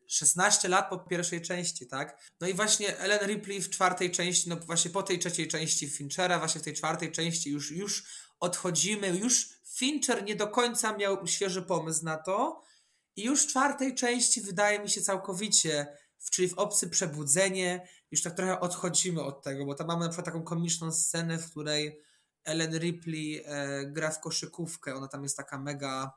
16 lat po pierwszej części, tak? No i właśnie Ellen Ripley w czwartej części, no właśnie po tej trzeciej części Finchera, właśnie w tej czwartej części już, już odchodzimy, już Fincher nie do końca miał świeży pomysł na to i już w czwartej części wydaje mi się całkowicie czyli w Obcy Przebudzenie, już tak trochę odchodzimy od tego, bo tam mamy na przykład taką komiczną scenę, w której Ellen Ripley e, gra w koszykówkę, ona tam jest taka mega,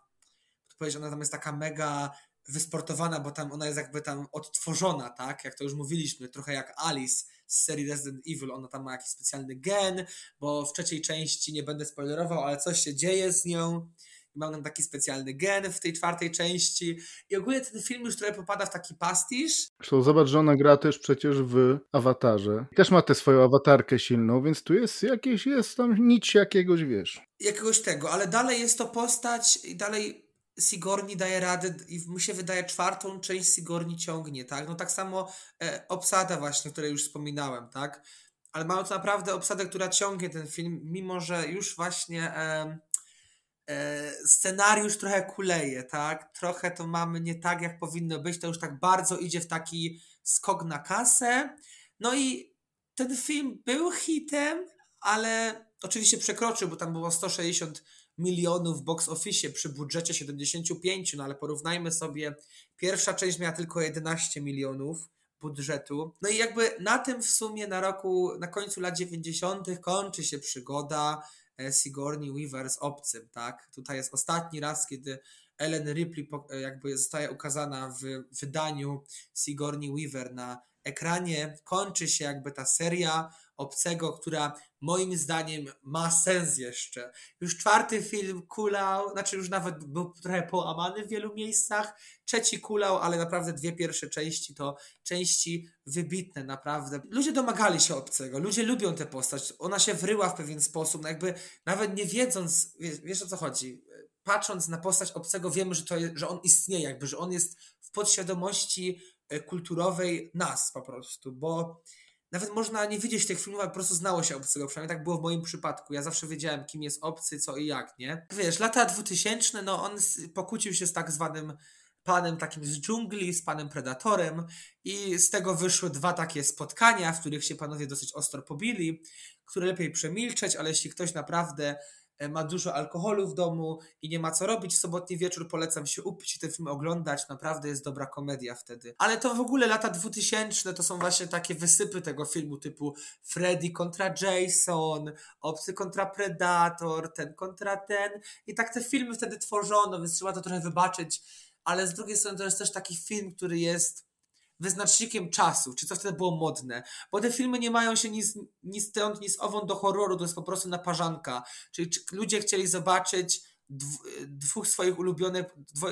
to powiedzieć, ona tam jest taka mega wysportowana, bo tam ona jest jakby tam odtworzona, tak? Jak to już mówiliśmy, trochę jak Alice z serii Resident Evil, ona tam ma jakiś specjalny gen, bo w trzeciej części nie będę spoilerował, ale coś się dzieje z nią mam tam taki specjalny gen w tej czwartej części i ogólnie ten film już trochę popada w taki pastisz. Zresztą zobacz, że ona gra też przecież w Awatarze. Też ma tę swoją awatarkę silną, więc tu jest jakieś, jest tam nic jakiegoś, wiesz. Jakiegoś tego, ale dalej jest to postać i dalej Sigorni daje radę i mi się wydaje czwartą część Sigorni ciągnie, tak? No tak samo e, obsada właśnie, o której już wspominałem, tak? Ale mamy to naprawdę obsadę, która ciągnie ten film, mimo że już właśnie... E, E, scenariusz trochę kuleje, tak? Trochę to mamy nie tak, jak powinno być. To już tak bardzo idzie w taki skok na kasę. No i ten film był hitem, ale oczywiście przekroczył, bo tam było 160 milionów w box office przy budżecie 75, no ale porównajmy sobie, pierwsza część miała tylko 11 milionów budżetu. No i jakby na tym w sumie na roku, na końcu lat 90. kończy się przygoda E, Sigourney Weaver z Obcym, tak? Tutaj jest ostatni raz, kiedy Ellen Ripley e, jakby zostaje ukazana w wydaniu Sigourney Weaver na ekranie. Kończy się jakby ta seria Obcego, która moim zdaniem ma sens jeszcze. Już czwarty film kulał, znaczy już nawet był trochę połamany w wielu miejscach. Trzeci kulał, ale naprawdę dwie pierwsze części to części wybitne, naprawdę. Ludzie domagali się obcego, ludzie lubią tę postać. Ona się wryła w pewien sposób, no jakby nawet nie wiedząc, wiesz, wiesz o co chodzi. Patrząc na postać obcego, wiemy, że, to jest, że on istnieje, jakby, że on jest w podświadomości e, kulturowej nas po prostu, bo nawet można nie widzieć tych filmów, ale po prostu znało się obcego. Przynajmniej tak było w moim przypadku. Ja zawsze wiedziałem, kim jest obcy, co i jak, nie? Wiesz, lata 2000, no on pokłócił się z tak zwanym panem takim z dżungli, z panem Predatorem i z tego wyszły dwa takie spotkania, w których się panowie dosyć ostro pobili, które lepiej przemilczeć, ale jeśli ktoś naprawdę ma dużo alkoholu w domu i nie ma co robić. W sobotni wieczór, polecam się upić i ten film oglądać, naprawdę jest dobra komedia wtedy. Ale to w ogóle lata 2000 to są właśnie takie wysypy tego filmu typu Freddy kontra Jason, Obcy kontra Predator, ten kontra ten. I tak te filmy wtedy tworzono, więc trzeba to trochę wybaczyć, ale z drugiej strony to jest też taki film, który jest wyznacznikiem czasu, czy co wtedy było modne, bo te filmy nie mają się nic, nic stąd, nic owąd do horroru, to jest po prostu naparzanka, czyli ludzie chcieli zobaczyć dwóch swoich ulubionych, dwo,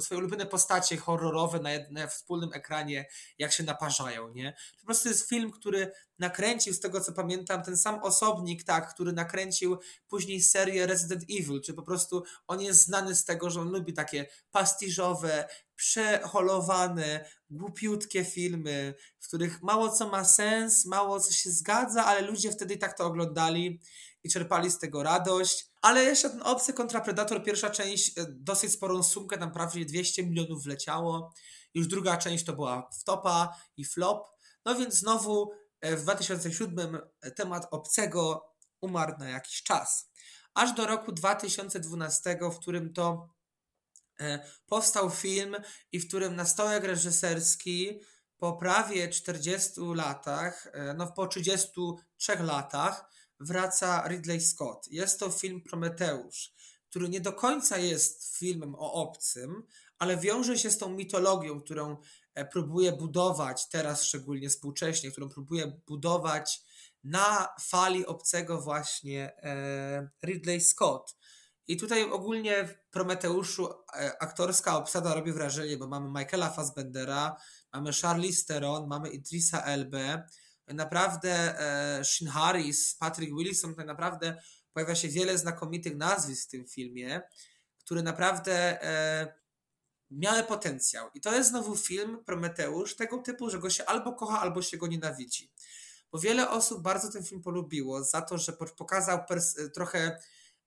swoje ulubione postacie horrorowe na, na wspólnym ekranie, jak się naparzają, nie? Po prostu jest film, który nakręcił, z tego co pamiętam, ten sam osobnik, tak, który nakręcił później serię Resident Evil, czy po prostu on jest znany z tego, że on lubi takie pastiżowe, przeholowane, głupiutkie filmy, w których mało co ma sens, mało co się zgadza, ale ludzie wtedy i tak to oglądali i czerpali z tego radość. Ale jeszcze ten Obcy kontra Predator, pierwsza część, e, dosyć sporą sumkę, tam prawie 200 milionów wleciało. Już druga część to była wtopa i flop. No więc znowu e, w 2007 temat Obcego umarł na jakiś czas. Aż do roku 2012, w którym to e, powstał film i w którym na stołek reżyserski po prawie 40 latach, no po 33 latach, wraca Ridley Scott. Jest to film Prometeusz, który nie do końca jest filmem o obcym, ale wiąże się z tą mitologią, którą e, próbuje budować teraz szczególnie współcześnie, którą próbuje budować na fali obcego właśnie e, Ridley Scott. I tutaj ogólnie w Prometeuszu e, aktorska obsada robi wrażenie, bo mamy Michaela Fassbendera, mamy Charlize Theron, mamy Idrisa Elbe, naprawdę e, Shin Harris, Patrick Wilson, tak naprawdę pojawia się wiele znakomitych nazwisk w tym filmie, które naprawdę e, miały potencjał. I to jest znowu film Prometeusz tego typu, że go się albo kocha, albo się go nienawidzi. Bo wiele osób bardzo ten film polubiło za to, że pokazał trochę,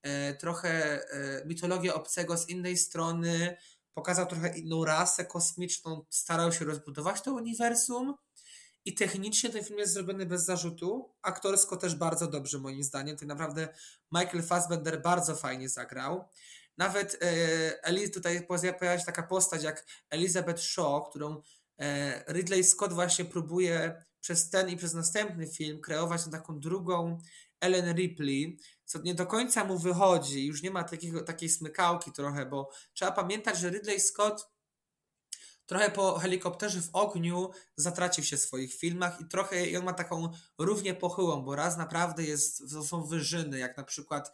e, trochę mitologię obcego z innej strony, pokazał trochę inną rasę kosmiczną, starał się rozbudować to uniwersum i technicznie ten film jest zrobiony bez zarzutu. Aktorsko też bardzo dobrze, moim zdaniem. Tak naprawdę Michael Fassbender bardzo fajnie zagrał. Nawet e, tutaj pojawia się taka postać jak Elizabeth Shaw, którą e, Ridley Scott właśnie próbuje przez ten i przez następny film kreować na taką drugą Ellen Ripley, co nie do końca mu wychodzi. Już nie ma takiego, takiej smykałki trochę, bo trzeba pamiętać, że Ridley Scott trochę po helikopterze w ogniu zatracił się w swoich filmach i trochę i on ma taką równie pochyłą, bo raz naprawdę jest, to są wyżyny, jak na przykład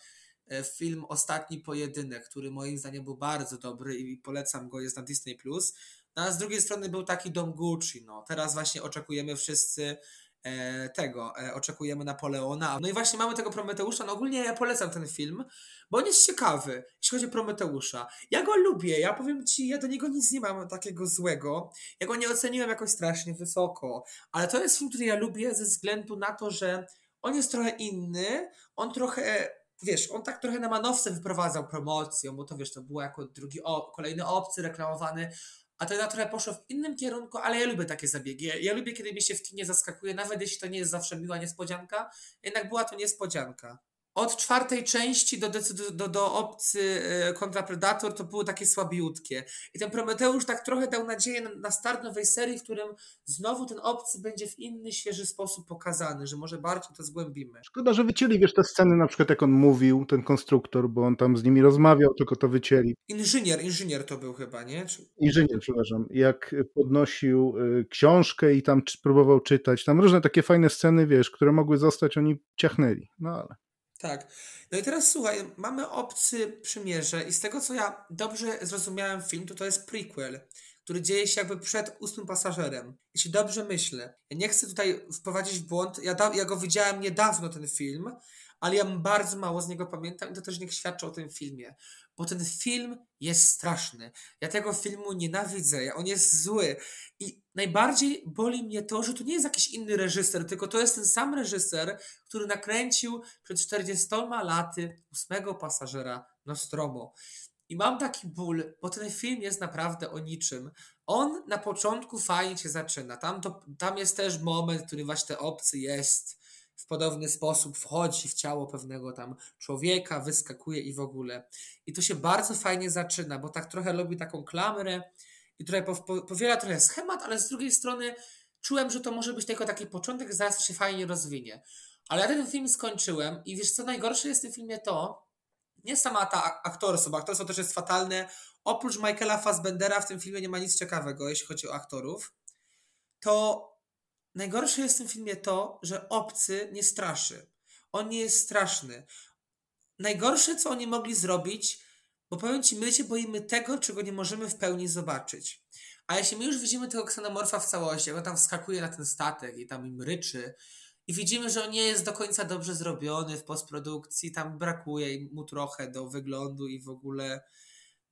e, film Ostatni Pojedynek, który moim zdaniem był bardzo dobry i polecam go, jest na Disney+. No, a z drugiej strony był taki Dom Gucci, no. Teraz właśnie oczekujemy wszyscy tego, e, oczekujemy Napoleona. No i właśnie mamy tego Prometeusza. No ogólnie ja polecam ten film, bo on jest ciekawy, jeśli chodzi o Prometeusza. Ja go lubię, ja powiem ci, ja do niego nic nie mam takiego złego. Ja go nie oceniłem jakoś strasznie wysoko, ale to jest film, który ja lubię ze względu na to, że on jest trochę inny, on trochę wiesz, on tak trochę na manowce wyprowadzał promocją, bo to wiesz, to było jako drugi, o, kolejny obcy reklamowany, a to na trochę poszło w innym kierunku, ale ja lubię takie zabiegi. Ja, ja lubię, kiedy mi się w kinie zaskakuje, nawet jeśli to nie jest zawsze miła niespodzianka, jednak była to niespodzianka. Od czwartej części do, do, do, do Obcy e, kontra Predator to były takie słabiutkie. I ten Prometeusz tak trochę dał nadzieję na, na start nowej serii, w którym znowu ten Obcy będzie w inny, świeży sposób pokazany, że może bardziej to zgłębimy. Szkoda, że wycięli, wiesz, te sceny na przykład jak on mówił, ten konstruktor, bo on tam z nimi rozmawiał, tylko to wycięli. Inżynier, inżynier to był chyba, nie? Czy... Inżynier, przepraszam. Jak podnosił y, książkę i tam próbował czytać, tam różne takie fajne sceny, wiesz, które mogły zostać, oni ciachnęli. No ale... Tak. No i teraz słuchaj, mamy Obcy Przymierze i z tego co ja dobrze zrozumiałem film, to to jest prequel, który dzieje się jakby przed ósmym pasażerem. Jeśli dobrze myślę, ja nie chcę tutaj wprowadzić w błąd, ja, da, ja go widziałem niedawno ten film, ale ja bardzo mało z niego pamiętam i to też niech świadczy o tym filmie bo ten film jest straszny. Ja tego filmu nienawidzę, on jest zły. I najbardziej boli mnie to, że to nie jest jakiś inny reżyser, tylko to jest ten sam reżyser, który nakręcił przed 40 laty ósmego pasażera Nostromo. I mam taki ból, bo ten film jest naprawdę o niczym. On na początku fajnie się zaczyna. Tam, to, tam jest też moment, w którym właśnie te obcy jest w podobny sposób wchodzi w ciało pewnego tam człowieka, wyskakuje i w ogóle. I to się bardzo fajnie zaczyna, bo tak trochę lubi taką klamrę i trochę powiela trochę schemat, ale z drugiej strony czułem, że to może być tylko taki początek, zaraz się fajnie rozwinie. Ale ja ten film skończyłem i wiesz co najgorsze jest w tym filmie to, nie sama ta aktorstwo, bo aktorstwo też jest fatalne. Oprócz Michaela Fassbendera w tym filmie nie ma nic ciekawego, jeśli chodzi o aktorów. To Najgorsze jest w tym filmie to, że obcy nie straszy. On nie jest straszny. Najgorsze, co oni mogli zrobić, Bo powiem ci, my się boimy tego, czego nie możemy w pełni zobaczyć. A jeśli my już widzimy tego ksenomorfa w całości, jak on tam wskakuje na ten statek i tam im ryczy, i widzimy, że on nie jest do końca dobrze zrobiony w postprodukcji, tam brakuje mu trochę do wyglądu i w ogóle,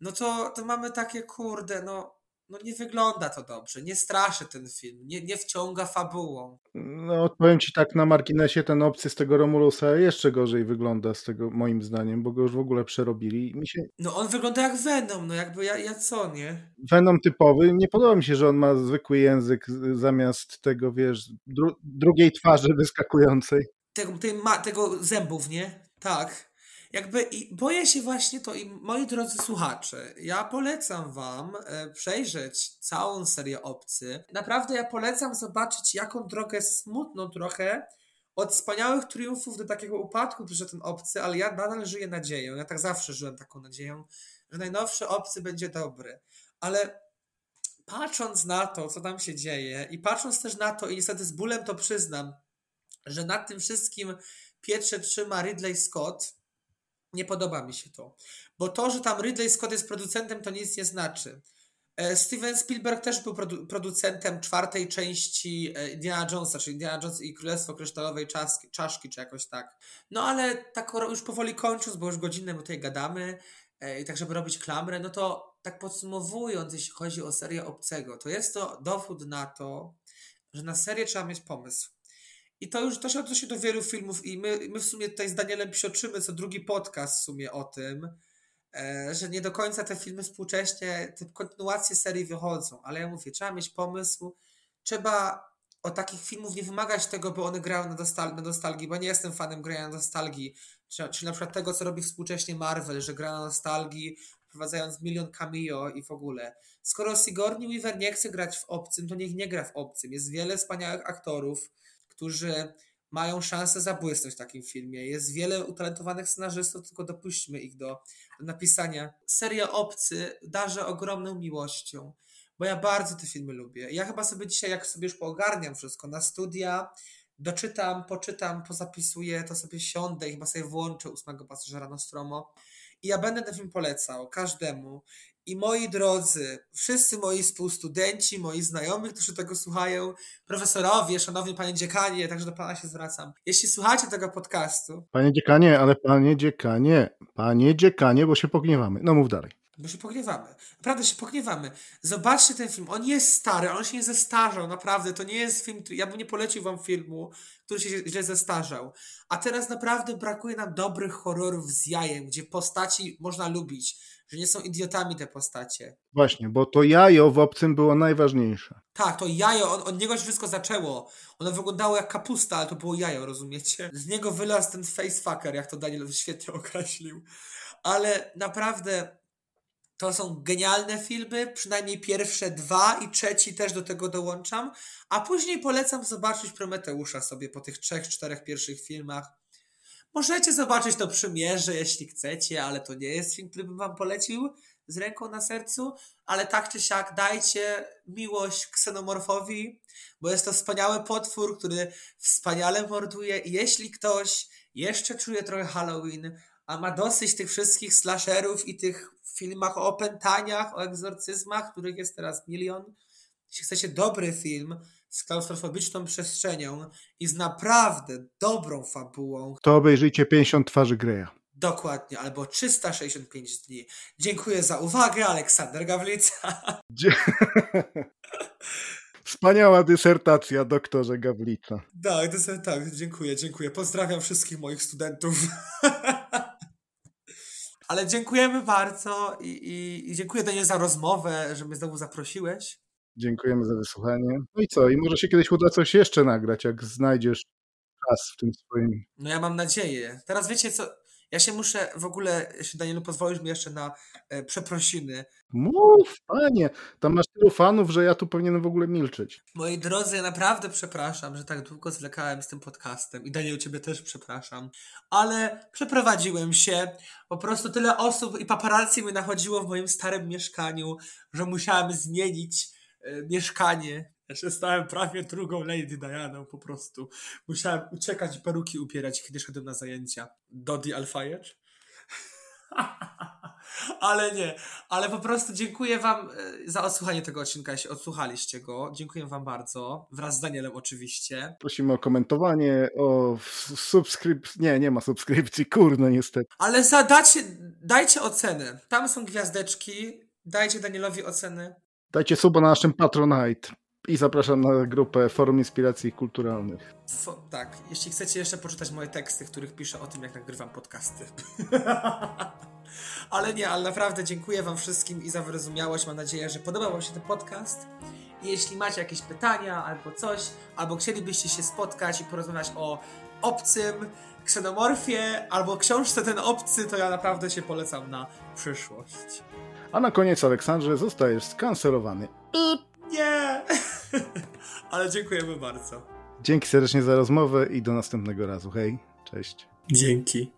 no to, to mamy takie, kurde, no no nie wygląda to dobrze, nie straszy ten film, nie, nie wciąga fabułą. No powiem ci tak na marginesie, ten obcy z tego Romulusa jeszcze gorzej wygląda z tego moim zdaniem, bo go już w ogóle przerobili. Mi się... No on wygląda jak Venom, no jakby ja, ja co, nie? Venom typowy, nie podoba mi się, że on ma zwykły język zamiast tego, wiesz, dru drugiej twarzy wyskakującej. Tego, tej ma, tego zębów, nie? Tak. Jakby i boję się właśnie to i moi drodzy słuchacze, ja polecam wam e, przejrzeć całą serię Obcy. Naprawdę ja polecam zobaczyć jaką drogę smutną trochę od wspaniałych triumfów do takiego upadku przyszedł ten Obcy, ale ja nadal żyję nadzieją. Ja tak zawsze żyłem taką nadzieją, że najnowszy Obcy będzie dobry. Ale patrząc na to, co tam się dzieje i patrząc też na to i niestety z bólem to przyznam, że nad tym wszystkim pietrze trzyma Ridley Scott, nie podoba mi się to. Bo to, że tam Ridley Scott jest producentem, to nic nie znaczy. E, Steven Spielberg też był produ producentem czwartej części e, Indiana Jonesa, czyli Indiana Jones i Królestwo Kryształowej Czaszki, czaszki czy jakoś tak. No ale tak już powoli kończąc, bo już godzinę my tutaj gadamy, e, i tak żeby robić klamrę, no to tak podsumowując, jeśli chodzi o serię Obcego, to jest to dowód na to, że na serię trzeba mieć pomysł. I to już się odnosi do wielu filmów i my, my w sumie tutaj z Danielem psioczymy co drugi podcast w sumie o tym, e, że nie do końca te filmy współcześnie, te kontynuacje serii wychodzą, ale ja mówię, trzeba mieć pomysł, trzeba o takich filmów nie wymagać tego, by one grały na, dostal na nostalgii, bo nie jestem fanem grania na nostalgii, czyli na przykład tego, co robi współcześnie Marvel, że gra na nostalgii, wprowadzając milion cameo i w ogóle. Skoro Sigourney Weaver nie chce grać w obcym, to niech nie gra w obcym. Jest wiele wspaniałych aktorów, którzy mają szansę zabłysnąć w takim filmie. Jest wiele utalentowanych scenarzystów, tylko dopuśćmy ich do, napisania. Seria Obcy darzę ogromną miłością, bo ja bardzo te filmy lubię. Ja chyba sobie dzisiaj, jak sobie już poogarniam wszystko na studia, doczytam, poczytam, pozapisuję, to sobie siądę i chyba sobie włączę ósmego pasażera Nostromo i ja będę ten film polecał każdemu. I moi drodzy, wszyscy moi współstudenci, moi znajomi, którzy tego słuchają, profesorowie, szanowny panie dziekanie, także do pana się zwracam. Jeśli słuchacie tego podcastu. Panie dziekanie, ale panie dziekanie, panie dziekanie, bo się pogniewamy. No mów dalej. Bo się pogniewamy. Naprawdę się pogniewamy. Zobaczcie ten film. On jest stary, on się nie zestarzał. Naprawdę, to nie jest film. Ja bym nie polecił wam filmu, który się źle zestarzał. A teraz naprawdę brakuje nam dobrych horrorów z jajem, gdzie postaci można lubić że nie są idiotami te postacie. Właśnie, bo to jajo w obcym było najważniejsze. Tak, to jajo, on, od niego się wszystko zaczęło. Ono wyglądało jak kapusta, ale to było jajo, rozumiecie? Z niego wylazł ten facefucker, jak to Daniel świetnie określił. Ale naprawdę to są genialne filmy, przynajmniej pierwsze dwa i trzeci też do tego dołączam, a później polecam zobaczyć Prometeusza sobie po tych trzech, czterech pierwszych filmach. Możecie zobaczyć to przymierze, jeśli chcecie, ale to nie jest film, który bym wam polecił z ręką na sercu, ale tak czy siak dajcie miłość ksenomorfowi, bo jest to wspaniały potwór, który wspaniale morduje. I jeśli ktoś jeszcze czuje trochę Halloween, a ma dosyć tych wszystkich slasherów i tych filmach o opętaniach, o egzorcyzmach, których jest teraz milion, jeśli chcecie dobry film, z klaustrofobiczną przestrzenią i z naprawdę dobrą fabułą. To obejrzyjcie 50 twarzy Greya. Dokładnie, albo 365 dni. Dziękuję za uwagę, Aleksander Gawlica. [LAUGHS] Wspaniała dysertacja, doktorze Gawlica. Tak, tak, dziękuję, dziękuję. Pozdrawiam wszystkich moich studentów. [LAUGHS] Ale dziękujemy bardzo i, i, i dziękuję Daniel za rozmowę, że mnie znowu zaprosiłeś. Dziękujemy za wysłuchanie. No i co? I może się kiedyś uda coś jeszcze nagrać, jak znajdziesz czas w tym swoim. No ja mam nadzieję. Teraz wiecie co? Ja się muszę w ogóle, jeśli Danielu pozwolisz mi jeszcze na e, przeprosiny. Mów, panie, tam masz tylu fanów, że ja tu powinienem w ogóle milczeć. Moi drodzy, ja naprawdę przepraszam, że tak długo zwlekałem z tym podcastem i Daniel ciebie też przepraszam, ale przeprowadziłem się. Po prostu tyle osób i paparazzi mi nachodziło w moim starym mieszkaniu, że musiałem zmienić mieszkanie. Ja się stałem prawie drugą Lady Dianą po prostu. Musiałem uciekać i peruki upierać, kiedy szedłem na zajęcia. Dodi Alfajecz. [LAUGHS] Ale nie, ale po prostu dziękuję Wam e, za odsłuchanie tego odcinka, jeśli odsłuchaliście go. Dziękuję Wam bardzo, wraz z Danielem oczywiście. Prosimy o komentowanie, o subskrypcji. Nie, nie ma subskrypcji, kurno niestety. Ale zadacie, dajcie oceny. Tam są gwiazdeczki, dajcie Danielowi oceny. Dajcie suba na naszym Patronite. I zapraszam na grupę Forum Inspiracji Kulturalnych. Tak, jeśli chcecie jeszcze poczytać moje teksty, w których piszę o tym, jak nagrywam podcasty. [LAUGHS] ale nie, ale naprawdę dziękuję Wam wszystkim i za wyrozumiałość. Mam nadzieję, że podobał Wam się ten podcast. Jeśli macie jakieś pytania albo coś, albo chcielibyście się spotkać i porozmawiać o obcym, ksenomorfie, albo książce Ten Obcy, to ja naprawdę się polecam na przyszłość. A na koniec, Aleksandrze, zostajesz skancelowany. Nie! [LAUGHS] Ale dziękujemy bardzo. Dzięki serdecznie za rozmowę i do następnego razu. Hej, cześć. Dzięki.